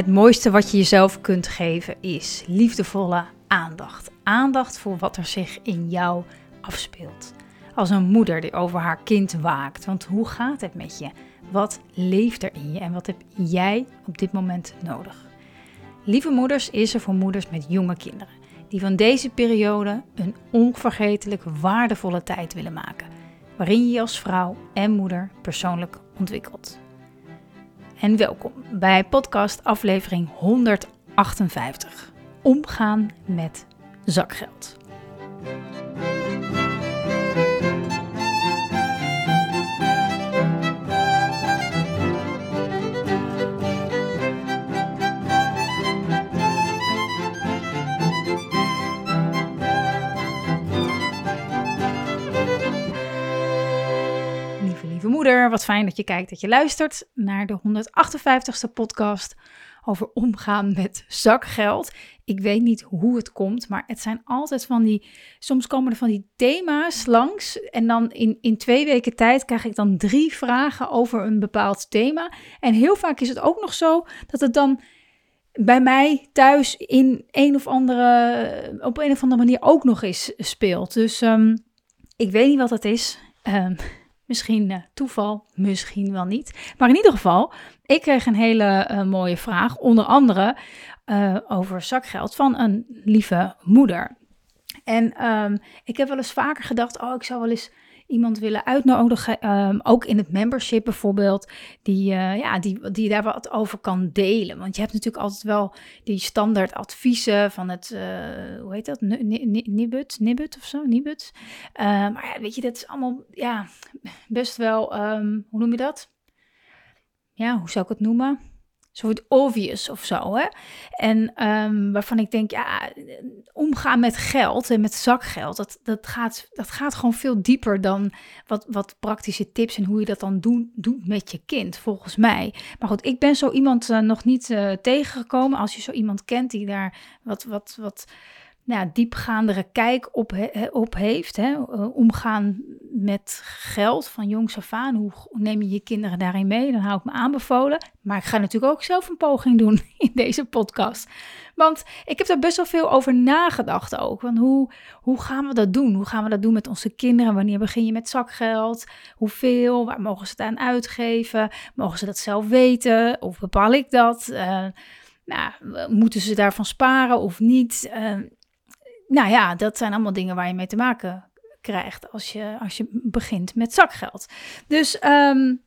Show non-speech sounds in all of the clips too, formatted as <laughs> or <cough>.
Het mooiste wat je jezelf kunt geven is liefdevolle aandacht. Aandacht voor wat er zich in jou afspeelt. Als een moeder die over haar kind waakt. Want hoe gaat het met je? Wat leeft er in je en wat heb jij op dit moment nodig? Lieve Moeders is er voor moeders met jonge kinderen. Die van deze periode een onvergetelijk waardevolle tijd willen maken. Waarin je je als vrouw en moeder persoonlijk ontwikkelt en welkom bij podcast aflevering 158. Omgaan met zakgeld. Wat fijn dat je kijkt, dat je luistert naar de 158ste podcast over omgaan met zakgeld. Ik weet niet hoe het komt, maar het zijn altijd van die. Soms komen er van die thema's langs. En dan in, in twee weken tijd krijg ik dan drie vragen over een bepaald thema. En heel vaak is het ook nog zo dat het dan bij mij thuis in een of andere, op een of andere manier ook nog eens speelt. Dus um, ik weet niet wat het is. Um, Misschien uh, toeval, misschien wel niet. Maar in ieder geval, ik kreeg een hele uh, mooie vraag, onder andere uh, over zakgeld van een lieve moeder. En um, ik heb wel eens vaker gedacht, oh, ik zou wel eens iemand willen uitnodigen, um, ook in het membership bijvoorbeeld, die, uh, ja, die, die daar wat over kan delen. Want je hebt natuurlijk altijd wel die standaard adviezen van het, uh, hoe heet dat, Nibud, Nibud of zo. Uh, maar ja, weet je, dat is allemaal, ja, best wel, um, hoe noem je dat? Ja, hoe zou ik het noemen? Soort obvious of zo. Hè? En um, waarvan ik denk, ja, omgaan met geld en met zakgeld, dat, dat, gaat, dat gaat gewoon veel dieper dan wat, wat praktische tips en hoe je dat dan doen, doet met je kind, volgens mij. Maar goed, ik ben zo iemand uh, nog niet uh, tegengekomen. Als je zo iemand kent die daar wat, wat, wat nou, diepgaandere kijk op, op heeft. Hè? Eh, omgaan met geld van jongs af aan. Hoe neem je je kinderen daarin mee? Dan hou ik me aanbevolen. Maar ik ga natuurlijk ook zelf een poging doen <laughs> in deze podcast. Want ik heb daar best wel veel over nagedacht ook. Want hoe, hoe gaan we dat doen? Hoe gaan we dat doen met onze kinderen? Wanneer begin je met zakgeld? Hoeveel? Waar mogen ze het aan uitgeven? Mogen ze dat zelf weten? Of bepaal ik dat? Uh, nou, moeten ze daarvan sparen of niet? Uh, nou ja, dat zijn allemaal dingen waar je mee te maken krijgt als je, als je begint met zakgeld. Dus um,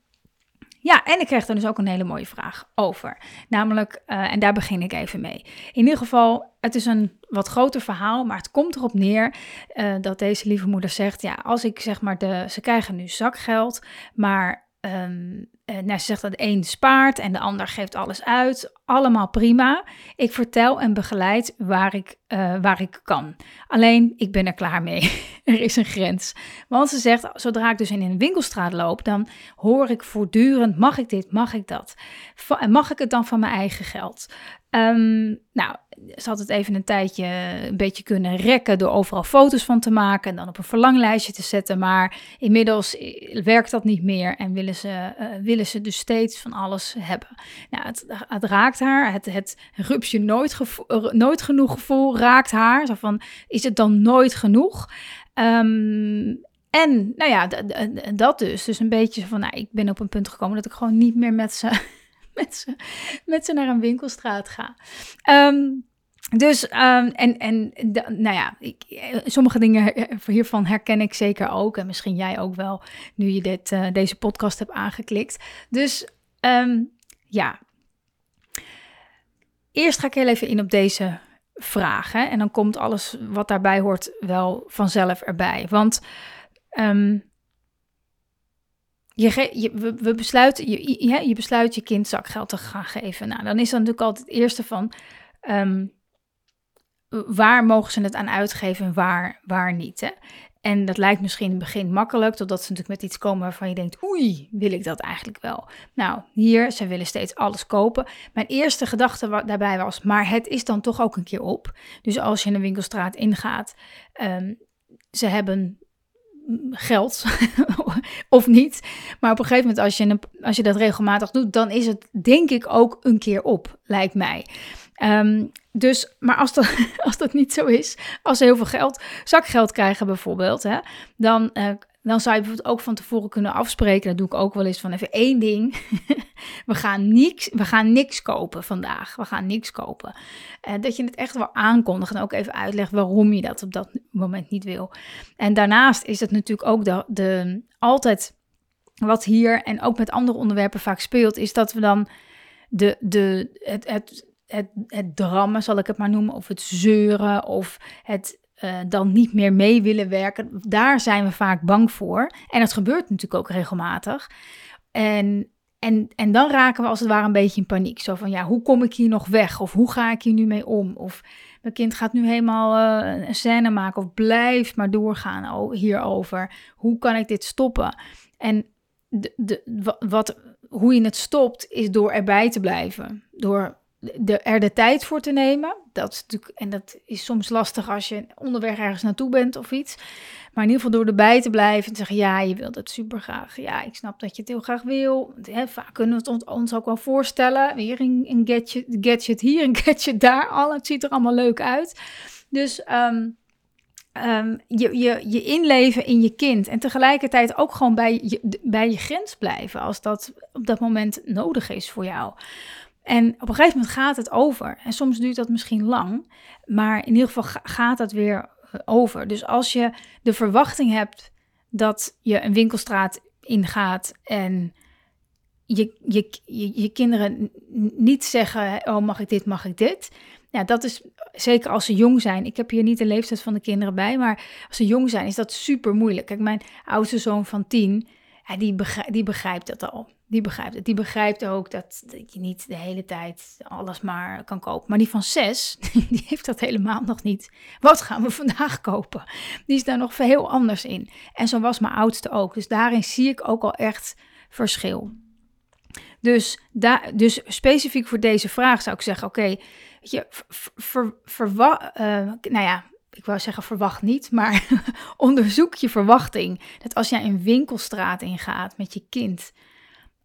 ja, en ik kreeg er dus ook een hele mooie vraag over. Namelijk, uh, en daar begin ik even mee. In ieder geval, het is een wat groter verhaal, maar het komt erop neer uh, dat deze lieve moeder zegt: Ja, als ik zeg maar de. Ze krijgen nu zakgeld, maar Um, nou, ze zegt dat de een spaart en de ander geeft alles uit. Allemaal prima. Ik vertel en begeleid waar ik, uh, waar ik kan. Alleen, ik ben er klaar mee. <laughs> er is een grens. Want ze zegt, zodra ik dus in een winkelstraat loop, dan hoor ik voortdurend, mag ik dit, mag ik dat? En mag ik het dan van mijn eigen geld? Um, nou, ze had het even een tijdje een beetje kunnen rekken door overal foto's van te maken en dan op een verlanglijstje te zetten. Maar inmiddels eh, werkt dat niet meer en willen ze, uh, willen ze dus steeds van alles hebben. Nou, het, het raakt haar, het, het rupsje nooit, nooit genoeg gevoel raakt haar. Zo van, is het dan nooit genoeg? Um, en nou ja, dat dus. Dus een beetje van, nou, ik ben op een punt gekomen dat ik gewoon niet meer met ze <laughs> met ze, met ze naar een winkelstraat ga. Um, dus, um, en, en nou ja, ik, sommige dingen hiervan herken ik zeker ook. En misschien jij ook wel, nu je dit, uh, deze podcast hebt aangeklikt. Dus, um, ja. Eerst ga ik heel even in op deze vragen. En dan komt alles wat daarbij hoort wel vanzelf erbij. Want um, je, we, besluiten, je, je, besluit je kind zakgeld te gaan geven. Nou, dan is dan natuurlijk altijd het eerste van... Um, waar mogen ze het aan uitgeven en waar, waar niet. Hè? En dat lijkt misschien in het begin makkelijk, totdat ze natuurlijk met iets komen waarvan je denkt, oei, wil ik dat eigenlijk wel? Nou, hier, ze willen steeds alles kopen. Mijn eerste gedachte daarbij was, maar het is dan toch ook een keer op. Dus als je een winkelstraat ingaat, um, ze hebben geld <laughs> of niet. Maar op een gegeven moment, als je, als je dat regelmatig doet, dan is het denk ik ook een keer op, lijkt mij. Um, dus, maar als dat, <laughs> als dat niet zo is, als ze heel veel geld, zakgeld krijgen bijvoorbeeld, hè, dan, uh, dan zou je bijvoorbeeld ook van tevoren kunnen afspreken. Dat doe ik ook wel eens van even één ding. <laughs> we, gaan niks, we gaan niks kopen vandaag. We gaan niks kopen. Uh, dat je het echt wel aankondigt en ook even uitlegt waarom je dat op dat moment niet wil. En daarnaast is het natuurlijk ook de, de altijd wat hier en ook met andere onderwerpen vaak speelt, is dat we dan de, de, het, het het, het zal ik het maar noemen, of het zeuren, of het uh, dan niet meer mee willen werken. Daar zijn we vaak bang voor. En dat gebeurt natuurlijk ook regelmatig. En, en, en dan raken we als het ware een beetje in paniek. Zo van, ja, hoe kom ik hier nog weg? Of hoe ga ik hier nu mee om? Of mijn kind gaat nu helemaal uh, een scène maken of blijft maar doorgaan hierover. Hoe kan ik dit stoppen? En de, de, wat, hoe je het stopt is door erbij te blijven. Door de, er de tijd voor te nemen. Dat natuurlijk, en dat is soms lastig als je onderweg ergens naartoe bent of iets. Maar in ieder geval door erbij te blijven en zeggen: Ja, je wilt het super graag. Ja, ik snap dat je het heel graag wil. Vaak kunnen we het ons ook wel voorstellen. Weer een, gadget, gadget hier, een gadget daar. Al, het ziet er allemaal leuk uit. Dus ehm, ehm, je, je, je inleven in je kind. En tegelijkertijd ook gewoon bij bij je grens blijven. Als dat op dat moment nodig is voor jou. En op een gegeven moment gaat het over. En soms duurt dat misschien lang, maar in ieder geval gaat dat weer eh, over. Dus als je de verwachting hebt dat je een winkelstraat ingaat en je, je, je, kinderen niet zeggen: Oh, mag ik dit, mag ik dit? Ja, dat is zeker als ze jong zijn. Ik heb hier niet de leeftijd van de kinderen bij, maar als ze jong zijn, is dat super moeilijk. Kijk, mijn oudste zoon van tien, die, begrijpt, dat al. Die begrijpt het. Die begrijpt ook dat, je niet de hele tijd alles maar kan kopen. Maar die van zes, <laughs> die heeft dat helemaal nog niet. Wat gaan we vandaag kopen? Die is daar nog heel anders in. En zo was mijn oudste ook. Dus daarin zie ik ook al echt verschil. Dus, daar, dus specifiek voor deze vraag zou ik zeggen: oké, okay, je ver. Uh, nou ja, ik wou zeggen verwacht niet, maar <laughs> onderzoek je verwachting. Dat als jij een winkelstraat ingaat met je kind,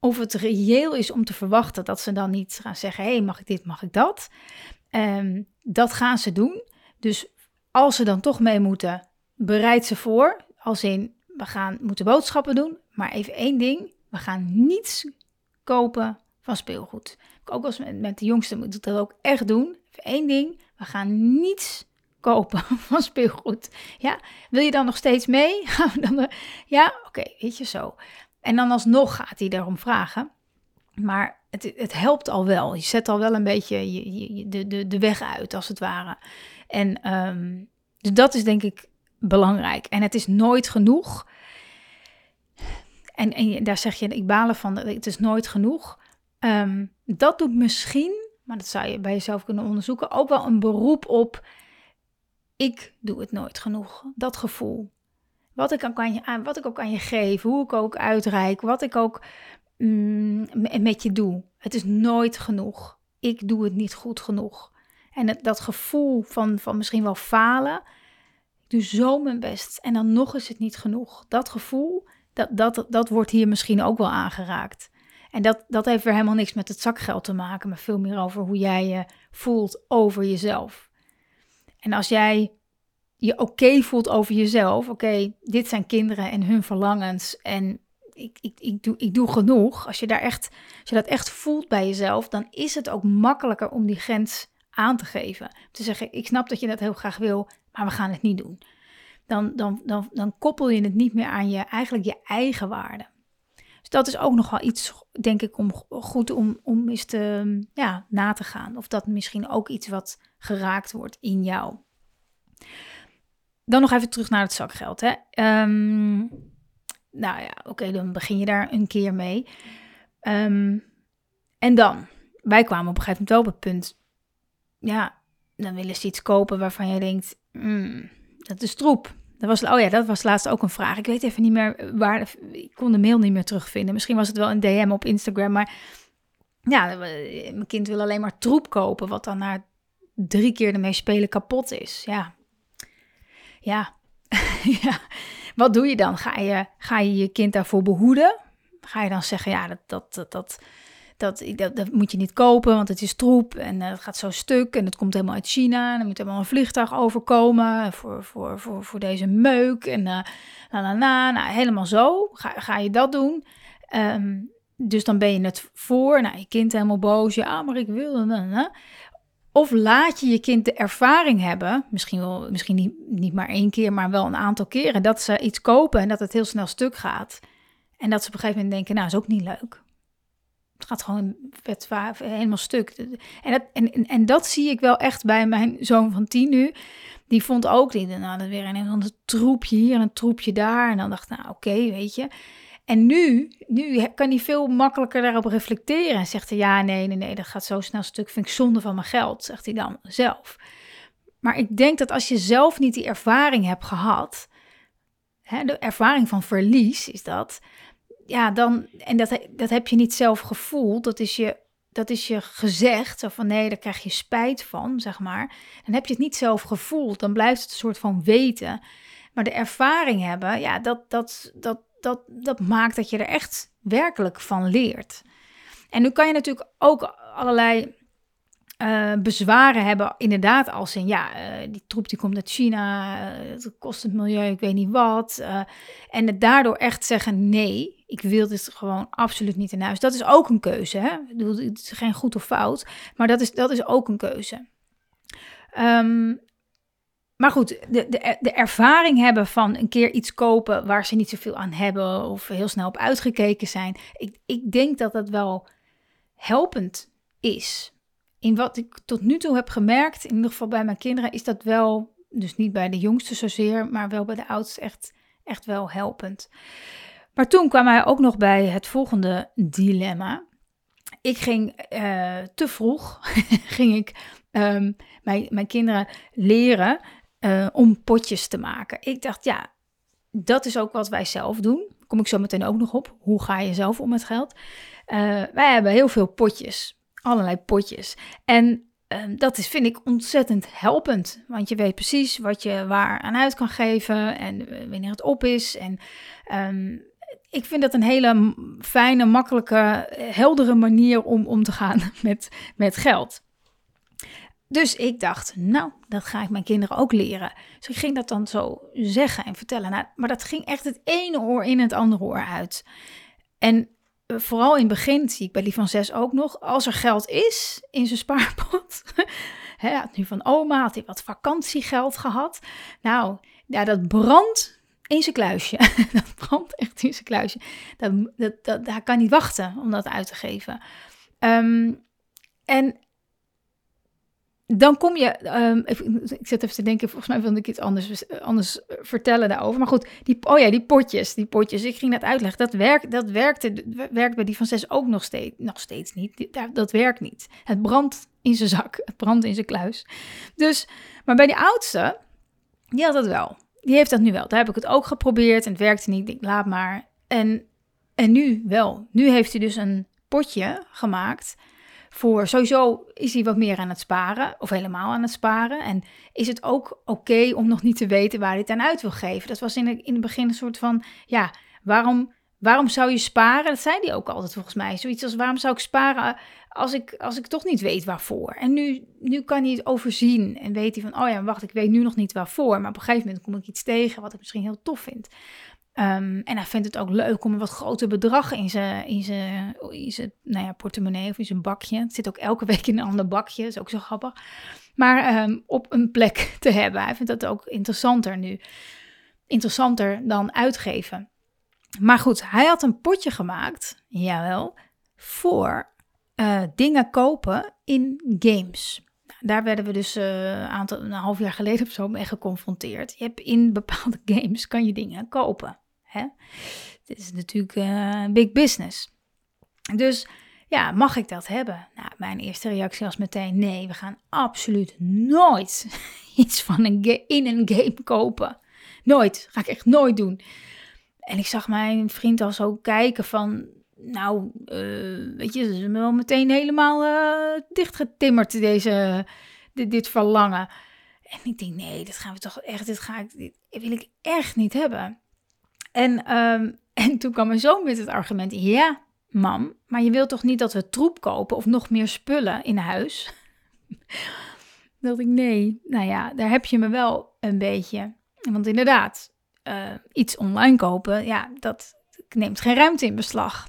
of het reëel is om te verwachten dat ze dan niet gaan zeggen: hé, hey, mag ik dit, mag ik dat? Um, dat gaan ze doen. Dus als ze dan toch mee moeten, bereid ze voor. Als in, we gaan moeten boodschappen doen. Maar even één ding: we gaan niets kopen van speelgoed. Ook als met, de jongste moet ik dat ook echt doen. Één ding: we gaan niets kopen <laughs> van speelgoed. Ja, wil je dan nog steeds mee? <laughs> Ja, oké, weet je zo. En dan alsnog gaat hij daarom vragen. Maar het, het helpt al wel. Je zet al wel een beetje je, de, de, de weg uit, als het ware. En um, dus dat is denk ik belangrijk. En het is nooit genoeg. En, en daar zeg je, ik balen van, het is nooit genoeg. Um, dat doet misschien, maar dat zou je bij jezelf kunnen onderzoeken, ook wel een beroep op ik doe het nooit genoeg. Dat gevoel. Wat ik, ook aan je, wat ik ook je geef, hoe ik ook uitreik, wat ik ook mm, met je doe. Het is nooit genoeg. Ik doe het niet goed genoeg. En dat gevoel van, van misschien wel falen. Ik doe zo mijn best en dan nog is het niet genoeg. Dat gevoel, dat, dat, dat wordt hier misschien ook wel aangeraakt. En dat, dat heeft weer helemaal niks met het zakgeld te maken, maar veel meer over hoe jij je voelt over jezelf. En als jij je oké voelt over jezelf, oké, dit zijn kinderen en hun verlangens en ik, ik, ik, doe, ik doe genoeg. Als je, daar echt, als je dat echt voelt bij jezelf, dan is het ook makkelijker om die grens aan te geven. Te zeggen, ik snap dat je dat heel graag wil, maar we gaan het niet doen. Dan, dan, dan, dan koppel je het niet meer aan je, eigenlijk je eigen waarde. Dus dat is ook nog wel iets, denk ik, om, goed om, om eens te, ja, na te gaan. Of dat misschien ook iets wat geraakt wordt in jou. Dan nog even terug naar het zakgeld. Hè. Um, nou ja, oké, dan begin je daar een keer mee. Um, en dan, wij kwamen op een gegeven moment wel op het punt, ja, dan willen ze iets kopen waarvan je denkt, mm, dat is troep. Dat was, oh ja, dat was laatst ook een vraag. Ik weet even niet meer waar. Ik kon de mail niet meer terugvinden. Misschien was het wel een DM op Instagram. Maar ja, mijn kind wil alleen maar troep kopen. Wat dan na drie keer ermee spelen kapot is. Ja. Ja. <laughs> ja. wat doe je dan? Ga je, ga je je kind daarvoor behoeden? Ga je dan zeggen, ja, dat, dat, dat, dat, dat, dat, moet je niet kopen, want het is troep en uh, het gaat zo stuk en het komt helemaal uit China. En er moet helemaal een vliegtuig overkomen voor, voor, voor, voor deze meuk en la, la, la. Nou, helemaal zo. Ga, ga je dat doen? Um, dus dan ben je het voor. Nou, je kind helemaal boos. Ja, maar ik wil. Of laat je je kind de ervaring hebben, misschien, wel, misschien niet, niet maar één keer, maar wel een aantal keren, dat ze iets kopen en dat het heel snel stuk gaat. En dat ze op een gegeven moment denken, nou, is ook niet leuk. Het gaat gewoon helemaal stuk. En dat, en, en, dat zie ik wel echt bij mijn zoon van tien nu. Die vond ook, die, nou, dat weer een, een troepje hier en een troepje daar. En dan dacht ik, nou oké, weet je. En nu, nu kan hij veel makkelijker daarop reflecteren. En zegt hij, ja, nee, nee, nee, dat gaat zo snel stuk. Vind ik zonde van mijn geld, zegt hij dan zelf. Maar ik denk dat als je zelf niet die ervaring hebt gehad, hè, de ervaring van verlies is dat, ja, dan, en dat, dat heb je niet zelf gevoeld, dat is je, dat is je gezegd, zo van nee, daar krijg je spijt van, zeg maar. Dan heb je het niet zelf gevoeld, dan blijft het een soort van weten. Maar de ervaring hebben, ja, dat, dat, dat, dat, dat maakt dat je er echt werkelijk van leert. En nu kan je natuurlijk ook allerlei uh, bezwaren hebben, inderdaad, als in ja, uh, die troep die komt uit China, uh, het kost het milieu, ik weet niet wat. en het daardoor echt zeggen: nee, ik wil dit gewoon absoluut niet in huis. Dat is ook een keuze. Hè? Ik bedoel, het is geen goed of fout, maar dat is, dat is ook een keuze. Um, maar goed, de, de, de ervaring hebben van een keer iets kopen waar ze niet zoveel aan hebben of heel snel op uitgekeken zijn. Ik, ik denk dat dat wel helpend is. In wat ik tot nu toe heb gemerkt, in ieder geval bij mijn kinderen, is dat wel, dus niet bij de jongste zozeer, maar wel bij de oudste echt, echt wel helpend. Maar toen kwam hij ook nog bij het volgende dilemma. Ik ging uh, te vroeg, <laughs> ging ik um, mijn, mijn kinderen leren uh, om potjes te maken. Ik dacht, ja, dat is ook wat wij zelf doen. Kom ik zo meteen ook nog op. Hoe ga je zelf om met geld? Uh, wij hebben heel veel potjes, allerlei potjes. En uh, dat is, vind ik ontzettend helpend. Want je weet precies wat je waar aan uit kan geven en uh, wanneer het op is. En um, ik vind dat een hele fijne, makkelijke, heldere manier om om te gaan <laughs> met, met geld. Dus ik dacht, nou, dat ga ik mijn kinderen ook leren. Dus ik ging dat dan zo zeggen en vertellen. Nou, maar dat ging echt het ene oor in het andere oor uit. En eh, vooral in het begin zie ik bij die van zes ook nog, als er geld is in zijn spaarpot. <laughs> Nu van oma, had hij wat vakantiegeld gehad. Nou, ja, dat brandt in zijn kluisje. <laughs> dat brandt echt in zijn kluisje. Dat, dat, dat, hij kan niet wachten om dat uit te geven. Um, en dan kom je, um, ik zit even te denken, volgens mij wilde ik iets anders, anders vertellen daarover. Maar goed, die, oh ja, die potjes, die potjes, ik ging net uitleggen. Dat, werkt, dat werkte, werkt bij die van zes ook nog steeds, nog steeds niet. Dat, dat werkt niet. Het brandt in zijn zak, het brandt in zijn kluis. Dus, maar bij die oudste, die had dat wel. Die heeft dat nu wel. Daar heb ik het ook geprobeerd en het werkte niet. Ik laat maar. En, en nu wel. Nu heeft hij dus een potje gemaakt voor sowieso is hij wat meer aan het sparen of helemaal aan het sparen. En is het ook oké om nog niet te weten waar hij het aan uit wil geven. Dat was in, in het begin een soort van, ja, waarom, waarom zou je sparen? Dat zei hij ook altijd volgens mij. Zoiets als, waarom zou ik sparen als ik, als ik toch niet weet waarvoor? En nu, nu kan hij het overzien en weet hij van, oh ja, wacht, ik weet nu nog niet waarvoor. Maar op een gegeven moment kom ik iets tegen wat ik misschien heel tof vind. Um, en hij vindt het ook leuk om een wat groter bedrag in zijn, in zijn, in zijn nou ja, portemonnee of in zijn bakje. Het zit ook elke <laughs> week in een ander bakje, is ook zo grappig. Maar um, op een plek <laughs> te hebben. Hij vindt dat ook interessanter nu. Interessanter dan uitgeven. Maar goed, hij had een potje gemaakt, jawel, voor uh, dingen kopen in games. Nou, daar werden we dus uh, aantal, een half jaar geleden of zo mee geconfronteerd. Je hebt in bepaalde <laughs> games kan je dingen kopen. Hè? Is natuurlijk uh, big business. Dus ja, mag ik dat hebben? Nou, mijn eerste reactie was meteen: nee, we gaan absoluut nooit <laughs> iets van een in een game kopen. Nooit. Ga ik echt nooit doen. En ik zag mijn vriend al zo kijken van, nou, uh, weet je, ze is wel meteen helemaal uh, dichtgetimmerd, deze, dit, dit, verlangen. En ik denk, nee, dit gaan we toch echt, dit, ga ik, dit wil ik echt niet hebben. En, ehm, <laughs> en toen kwam mijn zoon met het argument: ja, mam, maar je wilt toch niet dat we troep kopen of nog meer spullen in huis? <laughs> dacht ik, nee, nou ja, daar heb je me wel een beetje. Want inderdaad, uh, iets online kopen, ja, dat neemt geen ruimte in beslag.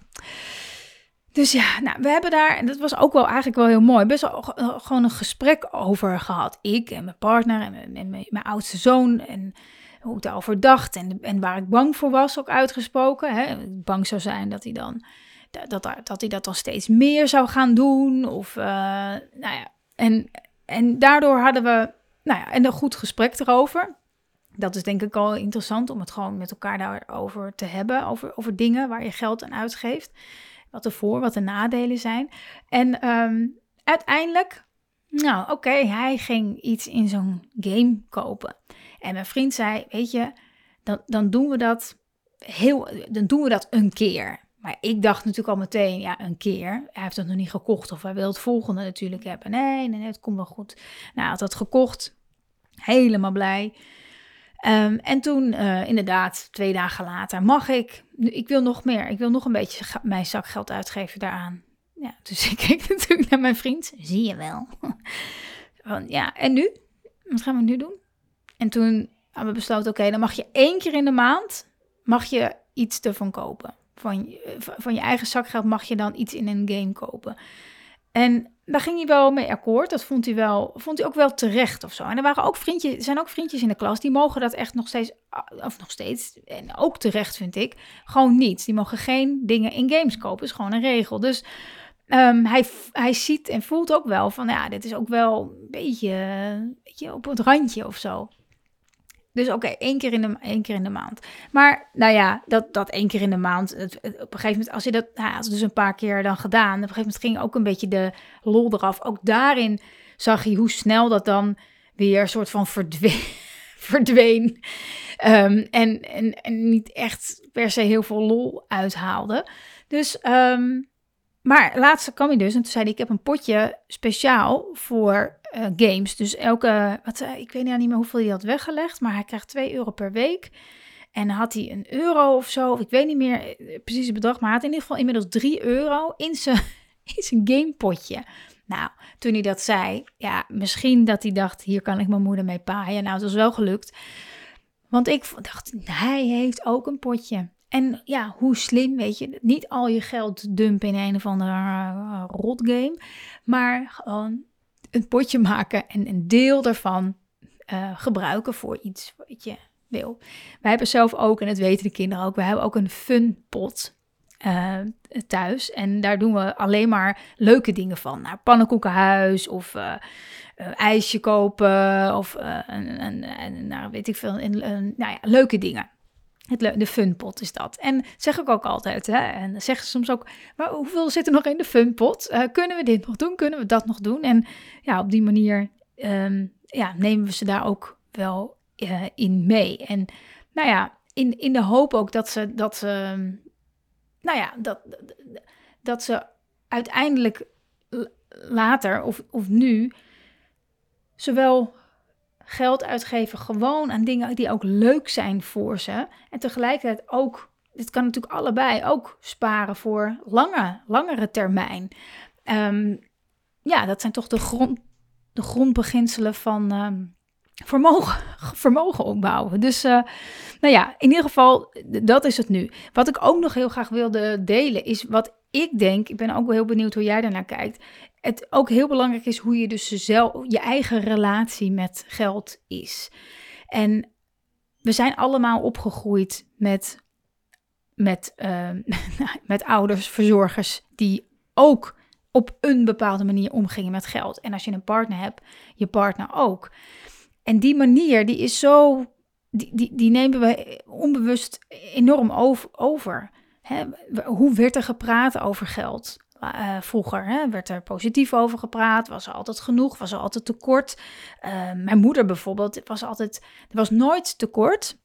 Dus ja, nou, we hebben daar, en dat was ook wel eigenlijk wel heel mooi, best wel gewoon een gesprek over gehad. Ik en mijn partner en en mijn, mijn oudste zoon en hoe ik daarover dacht en, en waar ik bang voor was ook uitgesproken. Hè. Bang zou zijn dat hij dan dat, dat hij dat dan steeds meer zou gaan doen. Of, uh, nou ja, en, en daardoor hadden we, nou ja, en een goed gesprek erover. Dat is denk ik al interessant om het gewoon met elkaar daarover te hebben. Over, over dingen waar je geld aan uitgeeft. Wat de voor, wat de nadelen zijn. En um, uiteindelijk, nou oké, hij ging iets in zo'n game kopen. En mijn vriend zei, weet je, dan, dan doen we dat heel, dan doen we dat een keer. Maar ik dacht natuurlijk al meteen, ja, een keer. Hij heeft het nog niet gekocht of hij wil het volgende natuurlijk hebben. Nee, nee, nee, het komt wel goed. Nou, hij had dat gekocht. Helemaal blij. Um, en toen, uh, inderdaad, twee dagen later, mag ik. Ik wil nog meer. Ik wil nog een beetje mijn zakgeld uitgeven daaraan. Ja, dus <laughs> ik keek natuurlijk naar mijn vriend. Zie je wel. <laughs> Van, ja, en nu? Wat gaan we nu doen? En toen hebben we besloten, oké, dan mag je één keer in de maand mag je iets ervan kopen. Van, van je eigen zakgeld mag je dan iets in een game kopen. En daar ging hij wel mee akkoord. Dat vond hij, wel, vond hij ook wel terecht of zo. En er waren ook vriendjes, zijn ook vriendjes in de klas die mogen dat echt nog steeds, of nog steeds, en ook terecht vind ik, gewoon niet. Die mogen geen dingen in games kopen. is gewoon een regel. Dus um, hij, hij ziet en voelt ook wel van, ja, dit is ook wel een beetje, een beetje op het randje of zo. Dus oké, één, keer in de, één keer in de maand. Maar nou ja, dat, dat één keer in de maand. Op een gegeven moment, als je dat nou, als dus een paar keer dan gedaan. Op een gegeven moment ging ook een beetje de lol eraf. Ook daarin zag je hoe snel dat dan weer een soort van <laughs> verdween. verdween. Um, en, en, en niet echt per se heel veel lol uithaalde. Dus um, maar laatst kwam hij dus en toen zei hij: Ik heb een potje speciaal voor uh, games. Dus elke, wat, uh, ik weet niet meer hoeveel hij had weggelegd, maar hij krijgt 2 euro per week. En had hij een euro of zo, ik weet niet meer uh, precies het bedrag, maar hij had in ieder geval inmiddels 3 euro in zijn, <laughs> in zijn gamepotje. Nou, toen hij dat zei, ja, misschien dat hij dacht: Hier kan ik mijn moeder mee paaien. Nou, het was wel gelukt. Want ik dacht, hij heeft ook een potje. En ja, hoe slim, weet je, niet al je geld dumpen in een of andere uh, rotgame, maar gewoon een potje maken en een deel daarvan uh, gebruiken voor iets wat je wil. Wij hebben zelf ook, en dat weten de kinderen ook, we hebben ook een fun pot thuis. En daar doen we alleen maar leuke dingen van. Nou, pannenkoekenhuis of ijsje kopen of een, een, een, nou, weet ik veel, een, nou ja, leuke dingen. Het de funpot is dat. En zeg ik ook altijd. Hè? En zeggen ze soms ook, maar hoeveel zit er nog in de funpot? Uh, kunnen we dit nog doen? Kunnen we dat nog doen? En ja, op die manier um, ja, nemen we ze daar ook wel uh, in mee. En nou ja, in, in de hoop ook dat ze, dat ze, nou ja, dat, dat ze uiteindelijk later of, of nu zowel geld uitgeven gewoon aan dingen die ook leuk zijn voor ze. En tegelijkertijd ook, dit kan natuurlijk allebei, ook sparen voor lange, langere termijn. Um, ja, dat zijn toch de, grond, de grondbeginselen van um, vermogen, <laughs> vermogen opbouwen. Dus uh, nou ja, in ieder geval, dat is het nu. Wat ik ook nog heel graag wilde delen is wat ik denk, ik ben ook wel heel benieuwd hoe jij daarnaar kijkt. Het ook heel belangrijk is hoe je dus zelf, je eigen relatie met geld is. En we zijn allemaal opgegroeid met, met, uh, <laughs> met ouders, verzorgers die ook op een bepaalde manier omgingen met geld. En als je een partner hebt, je partner ook. En die manier, die is zo, die, die, die nemen we onbewust enorm over. Hoe werd er gepraat over geld? Uh, vroeger hè, werd er positief over gepraat, was er altijd genoeg, was er altijd tekort. Uh, mijn moeder bijvoorbeeld, was altijd, er was nooit tekort.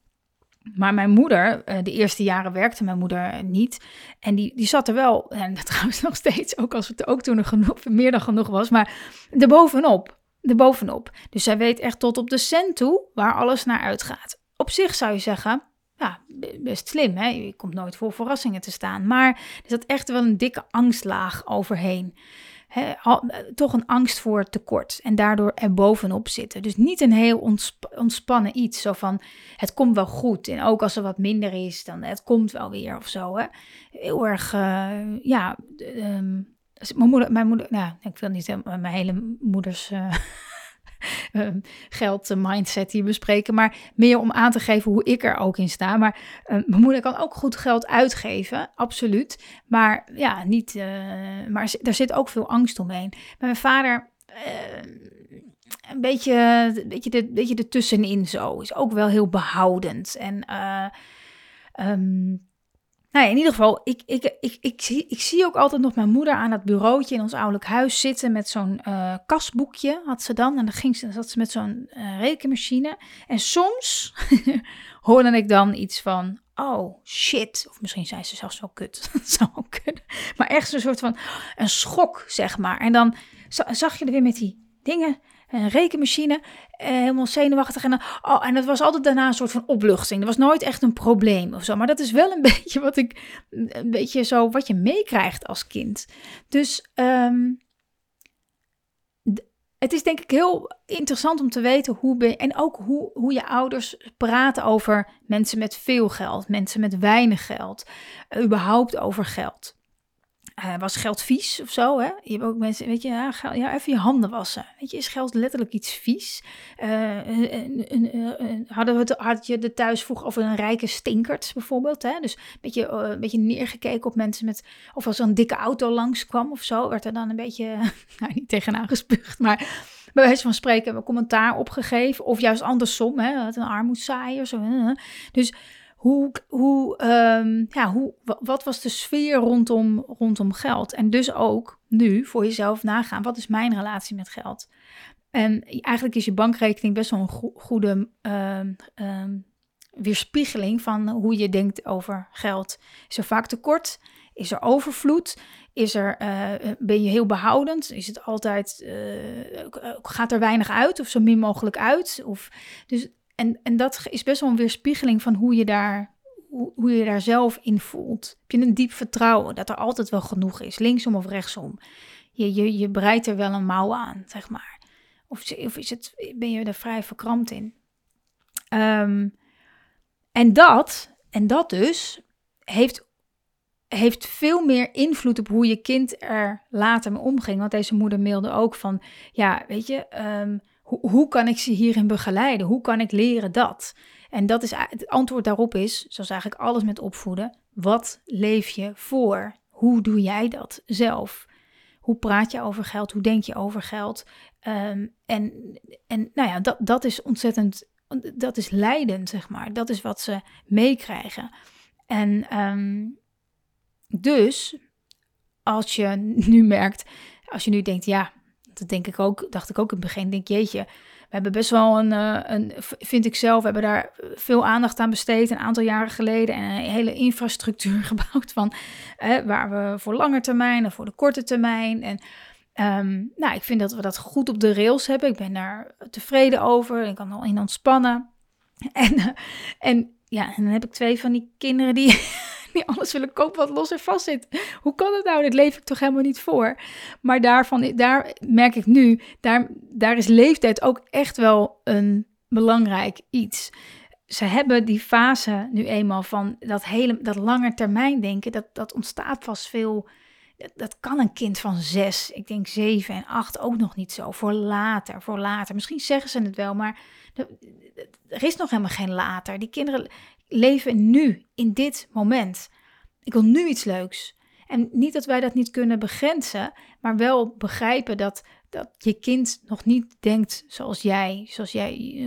Maar mijn moeder, uh, de eerste jaren werkte mijn moeder niet. En die, die zat er wel, en <laughs> trouwens nog steeds, ook als het ook toen er genoeg, meer dan genoeg was, maar erbovenop. Erbovenop. Dus zij weet echt tot op de cent toe waar alles naar uitgaat. Op zich zou je zeggen, ja, best slim. Hè? Je komt nooit voor verrassingen te staan. Maar er zat echt wel een dikke angstlaag overheen. toch een angst voor tekort en daardoor er bovenop zitten. Dus niet een heel ontspannen iets, zo van het komt wel goed. En ook als er wat minder is, dan het komt wel weer of zo. Hè? Heel erg, uh, ja, ehm, mijn moeder, mijn moeder, nou, ik wil niet mijn hele moeders <laughs> <laughs> geld mindset hier bespreken, maar meer om aan te geven hoe ik er ook in sta. Maar uh, mijn moeder kan ook goed geld uitgeven, absoluut. Maar ja, niet, uh, maar daar zit ook veel angst omheen. Mijn vader een beetje, een beetje, de, beetje zo. Is ook wel heel behoudend. En um, nou in ieder geval, ik, ik, ik, ik, zie, ik zie ook altijd nog mijn moeder aan het bureautje in ons ouderlijk huis zitten met zo'n uh, kasboekje, had ze dan. En dan ging ze, zat ze met zo'n uh, rekenmachine. En soms <laughs> hoorde ik dan iets van, oh shit. Of misschien zei ze zelfs zo kut. <laughs> dat zou. Maar echt zo'n soort van een schok, zeg maar. En dan zag je er weer met die dingen een rekenmachine, eh, helemaal zenuwachtig. En, oh, en het was altijd daarna een soort van opluchting. Er was nooit echt een probleem of zo. Maar dat is wel een <laughs> beetje wat ik, een beetje zo, wat je meekrijgt als kind. Dus ehm, het is denk ik heel interessant om te weten hoe en ook hoe, hoe je ouders praten over mensen met veel geld, mensen met weinig geld, überhaupt over geld. Uh, was geld vies of zo? Hè? Je hebt ook mensen, weet je, ja, ja, even je handen wassen. Weet je, is geld letterlijk iets vies? Uh, hadden we had je de thuis vroeg over een rijke stinkert bijvoorbeeld? Hè? Dus een beetje, een beetje neergekeken op mensen met, of als een dikke auto langskwam of zo, werd er dan een beetje, <laughs> nou niet tegenaan gespuugd, maar bij wijze van spreken een commentaar opgegeven. Of juist andersom, hè, een armoedzaaier. Zo. Dus hoe, hoe, um, ja, hoe, wat was de sfeer rondom, rondom geld? En dus ook nu voor jezelf nagaan, wat is mijn relatie met geld? En eigenlijk is je bankrekening best wel een goede uh, weerspiegeling van hoe je denkt over geld. Is er vaak tekort? Is er overvloed? Is er, uh, ben je heel behoudend? Is het altijd, uh, gaat er weinig uit of zo min mogelijk uit? Of, dus en, en dat is best wel een weerspiegeling van hoe je daar, hoe, hoe je daar zelf in voelt. Heb je een diep vertrouwen dat er altijd wel genoeg is, linksom of rechtsom. Je, je, je breidt er wel een mouw aan, zeg maar. Of, of is het, ben je er vrij verkrampt in? Um, en dat, en dat dus, heeft, heeft veel meer invloed op hoe je kind er later mee omging. Want deze moeder mailde ook van, ja, weet je, um, hoe, hoe kan ik ze hierin begeleiden? Hoe kan ik leren dat? En dat is, het antwoord daarop is, zoals eigenlijk alles met opvoeden, wat leef je voor? Hoe doe jij dat zelf? Hoe praat je over geld? Hoe denk je over geld? Um, en, en nou ja, dat, dat is ontzettend, dat is leidend, zeg maar. Dat is wat ze meekrijgen. En um, dus, als je nu merkt, als je nu denkt, ja, dat denk ik ook, dacht ik ook in het begin. Denk, jeetje, we hebben best wel een, eh, een, vind ik zelf, we hebben daar veel aandacht aan besteed een aantal jaren geleden. En een hele infrastructuur <laughs> gebouwd van waar we voor lange termijn en voor de korte termijn. En um, nou, ik vind dat we dat goed op de rails hebben. Ik ben daar tevreden over. Ik kan al in ontspannen. <laughs> En, uh, en ja, en dan heb ik twee van die kinderen die <laughs> alles willen kopen wat los en vast zit. Hoe kan het nou? Dat leef ik toch helemaal niet voor. Maar daarvan, daar merk ik nu, daar, daar is leeftijd ook echt wel een belangrijk iets. Ze hebben die fase nu eenmaal van dat hele dat lange termijn denken. Dat, dat ontstaat vast veel. Dat kan een kind van zes, ik denk zeven en acht ook nog niet zo. Voor later, voor later. Misschien zeggen ze het wel, maar er is nog helemaal geen later. Die kinderen leven nu, in dit moment. Ik wil nu iets leuks. En niet dat wij dat niet kunnen begrenzen, maar wel begrijpen dat, dat je kind nog niet denkt zoals jij, zoals jij,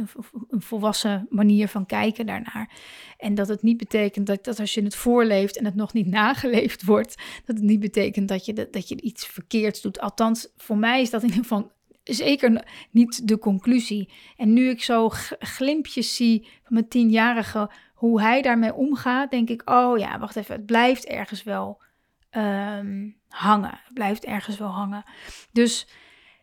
een volwassen manier van kijken daarnaar. En dat het niet betekent dat, dat als je het voorleeft en het nog niet <laughs> nageleefd wordt, dat het niet betekent dat je, dat je iets verkeerds doet. Althans, voor mij is dat in ieder geval zeker niet de conclusie. En nu ik zo glimpjes zie van mijn tienjarige, hoe hij daarmee omgaat, denk ik, oh ja, wacht even, het blijft ergens wel um, hangen. Het blijft ergens wel hangen. Dus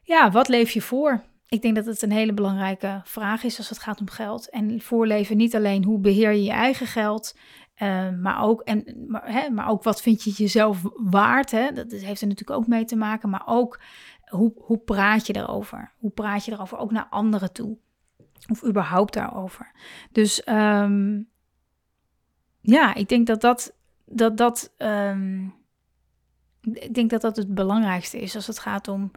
ja, wat leef je voor? ik denk dat het een hele belangrijke vraag is als het gaat om geld. En voorleven niet alleen hoe beheer je je eigen geld, uh, maar, ook, en, maar, hè, maar ook wat vind je jezelf waard. Hè? Dat heeft er natuurlijk ook mee te maken. Maar ook hoe, hoe praat je erover? Hoe praat je erover ook naar anderen toe? Of überhaupt daarover. Dus um, ja, ik denk dat dat. dat, dat um, ik denk dat dat het belangrijkste is als het gaat om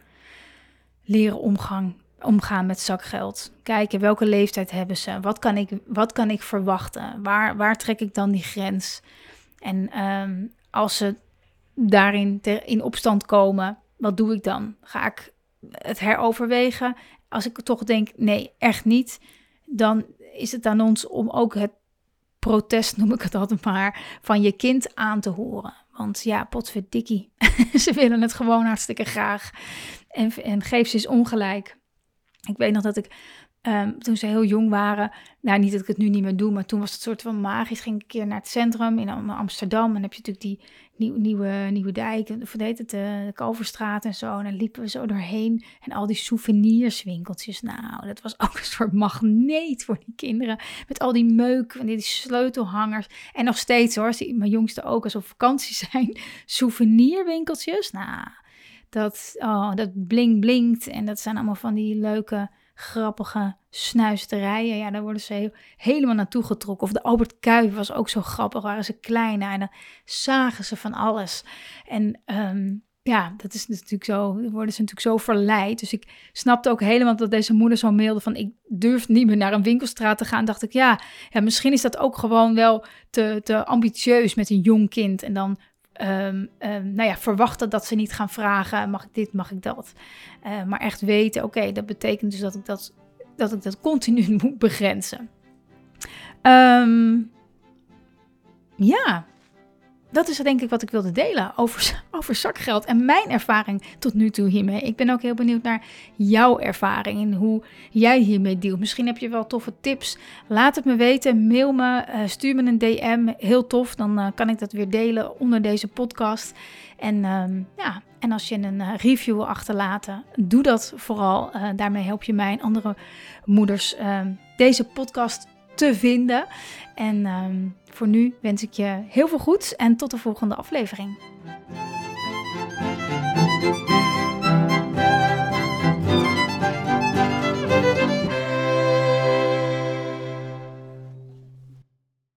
leren omgang, omgaan met zakgeld. Kijken welke leeftijd hebben ze, wat kan ik, wat kan ik verwachten, waar, waar trek ik dan die grens. En um, als ze daarin in opstand komen, wat doe ik dan? Ga ik het heroverwegen? Als ik toch denk, nee, echt niet, dan is het aan ons om ook het protest, noem ik het altijd maar, van je kind aan te horen. Want ja, potverdikkie, <laughs> ze willen het gewoon hartstikke graag. En, en geef ze eens ongelijk. Ik weet nog dat ik Um, toen ze heel jong waren, nou niet dat ik het nu niet meer doe, maar toen was het soort van magisch. Ging ik een keer naar het centrum in Amsterdam en heb je natuurlijk die nieuw, nieuwe, nieuwe dijk, of heet het, de Kalverstraat en zo. En dan liepen we zo doorheen en al die souvenirswinkeltjes. Nou, dat was <laughs> ook een soort magneet voor die kinderen. Met al die meuk en die sleutelhangers. En nog steeds hoor, mijn jongste ook als op vakantie <laughs> zijn, souvenirwinkeltjes. Nou, dat, oh, dat blink blinkt en dat zijn allemaal van die leuke grappige snuisterijen. Ja, daar worden ze helemaal naartoe getrokken. Of de Albert Kuip was ook zo grappig. Waren ze klein en dan zagen ze van alles. En ehm, ja, dat is natuurlijk zo. worden ze natuurlijk zo verleid. Dus ik snapte ook helemaal dat deze moeder zo mailde van... ik durf niet meer naar een winkelstraat te gaan. Dacht ik, ja, ja misschien is dat ook gewoon wel te, te ambitieus met een jong kind. En dan um, nou ja, verwachten dat ze niet gaan vragen: mag ik dit, mag ik dat? Uh, maar echt weten: oké, dat betekent dus dat ik dat, dat ik dat continu <laughs> moet begrenzen. Um, ja, dat is denk ik wat ik wilde delen over, <laughs> over zakgeld en mijn ervaring tot nu toe hiermee. Ik ben ook heel benieuwd naar jouw ervaring en hoe jij hiermee deelt. Misschien heb je wel toffe tips. Laat het me weten. Mail me, uh, stuur me een DM. Heel tof. Dan uh, kan ik dat weer delen onder deze podcast. En um, ja, en als je een uh, review wil achterlaten, doe dat vooral. daarmee help je mij en andere moeders ehm, deze podcast te vinden. En um, voor nu wens ik je heel veel goeds en tot de volgende aflevering.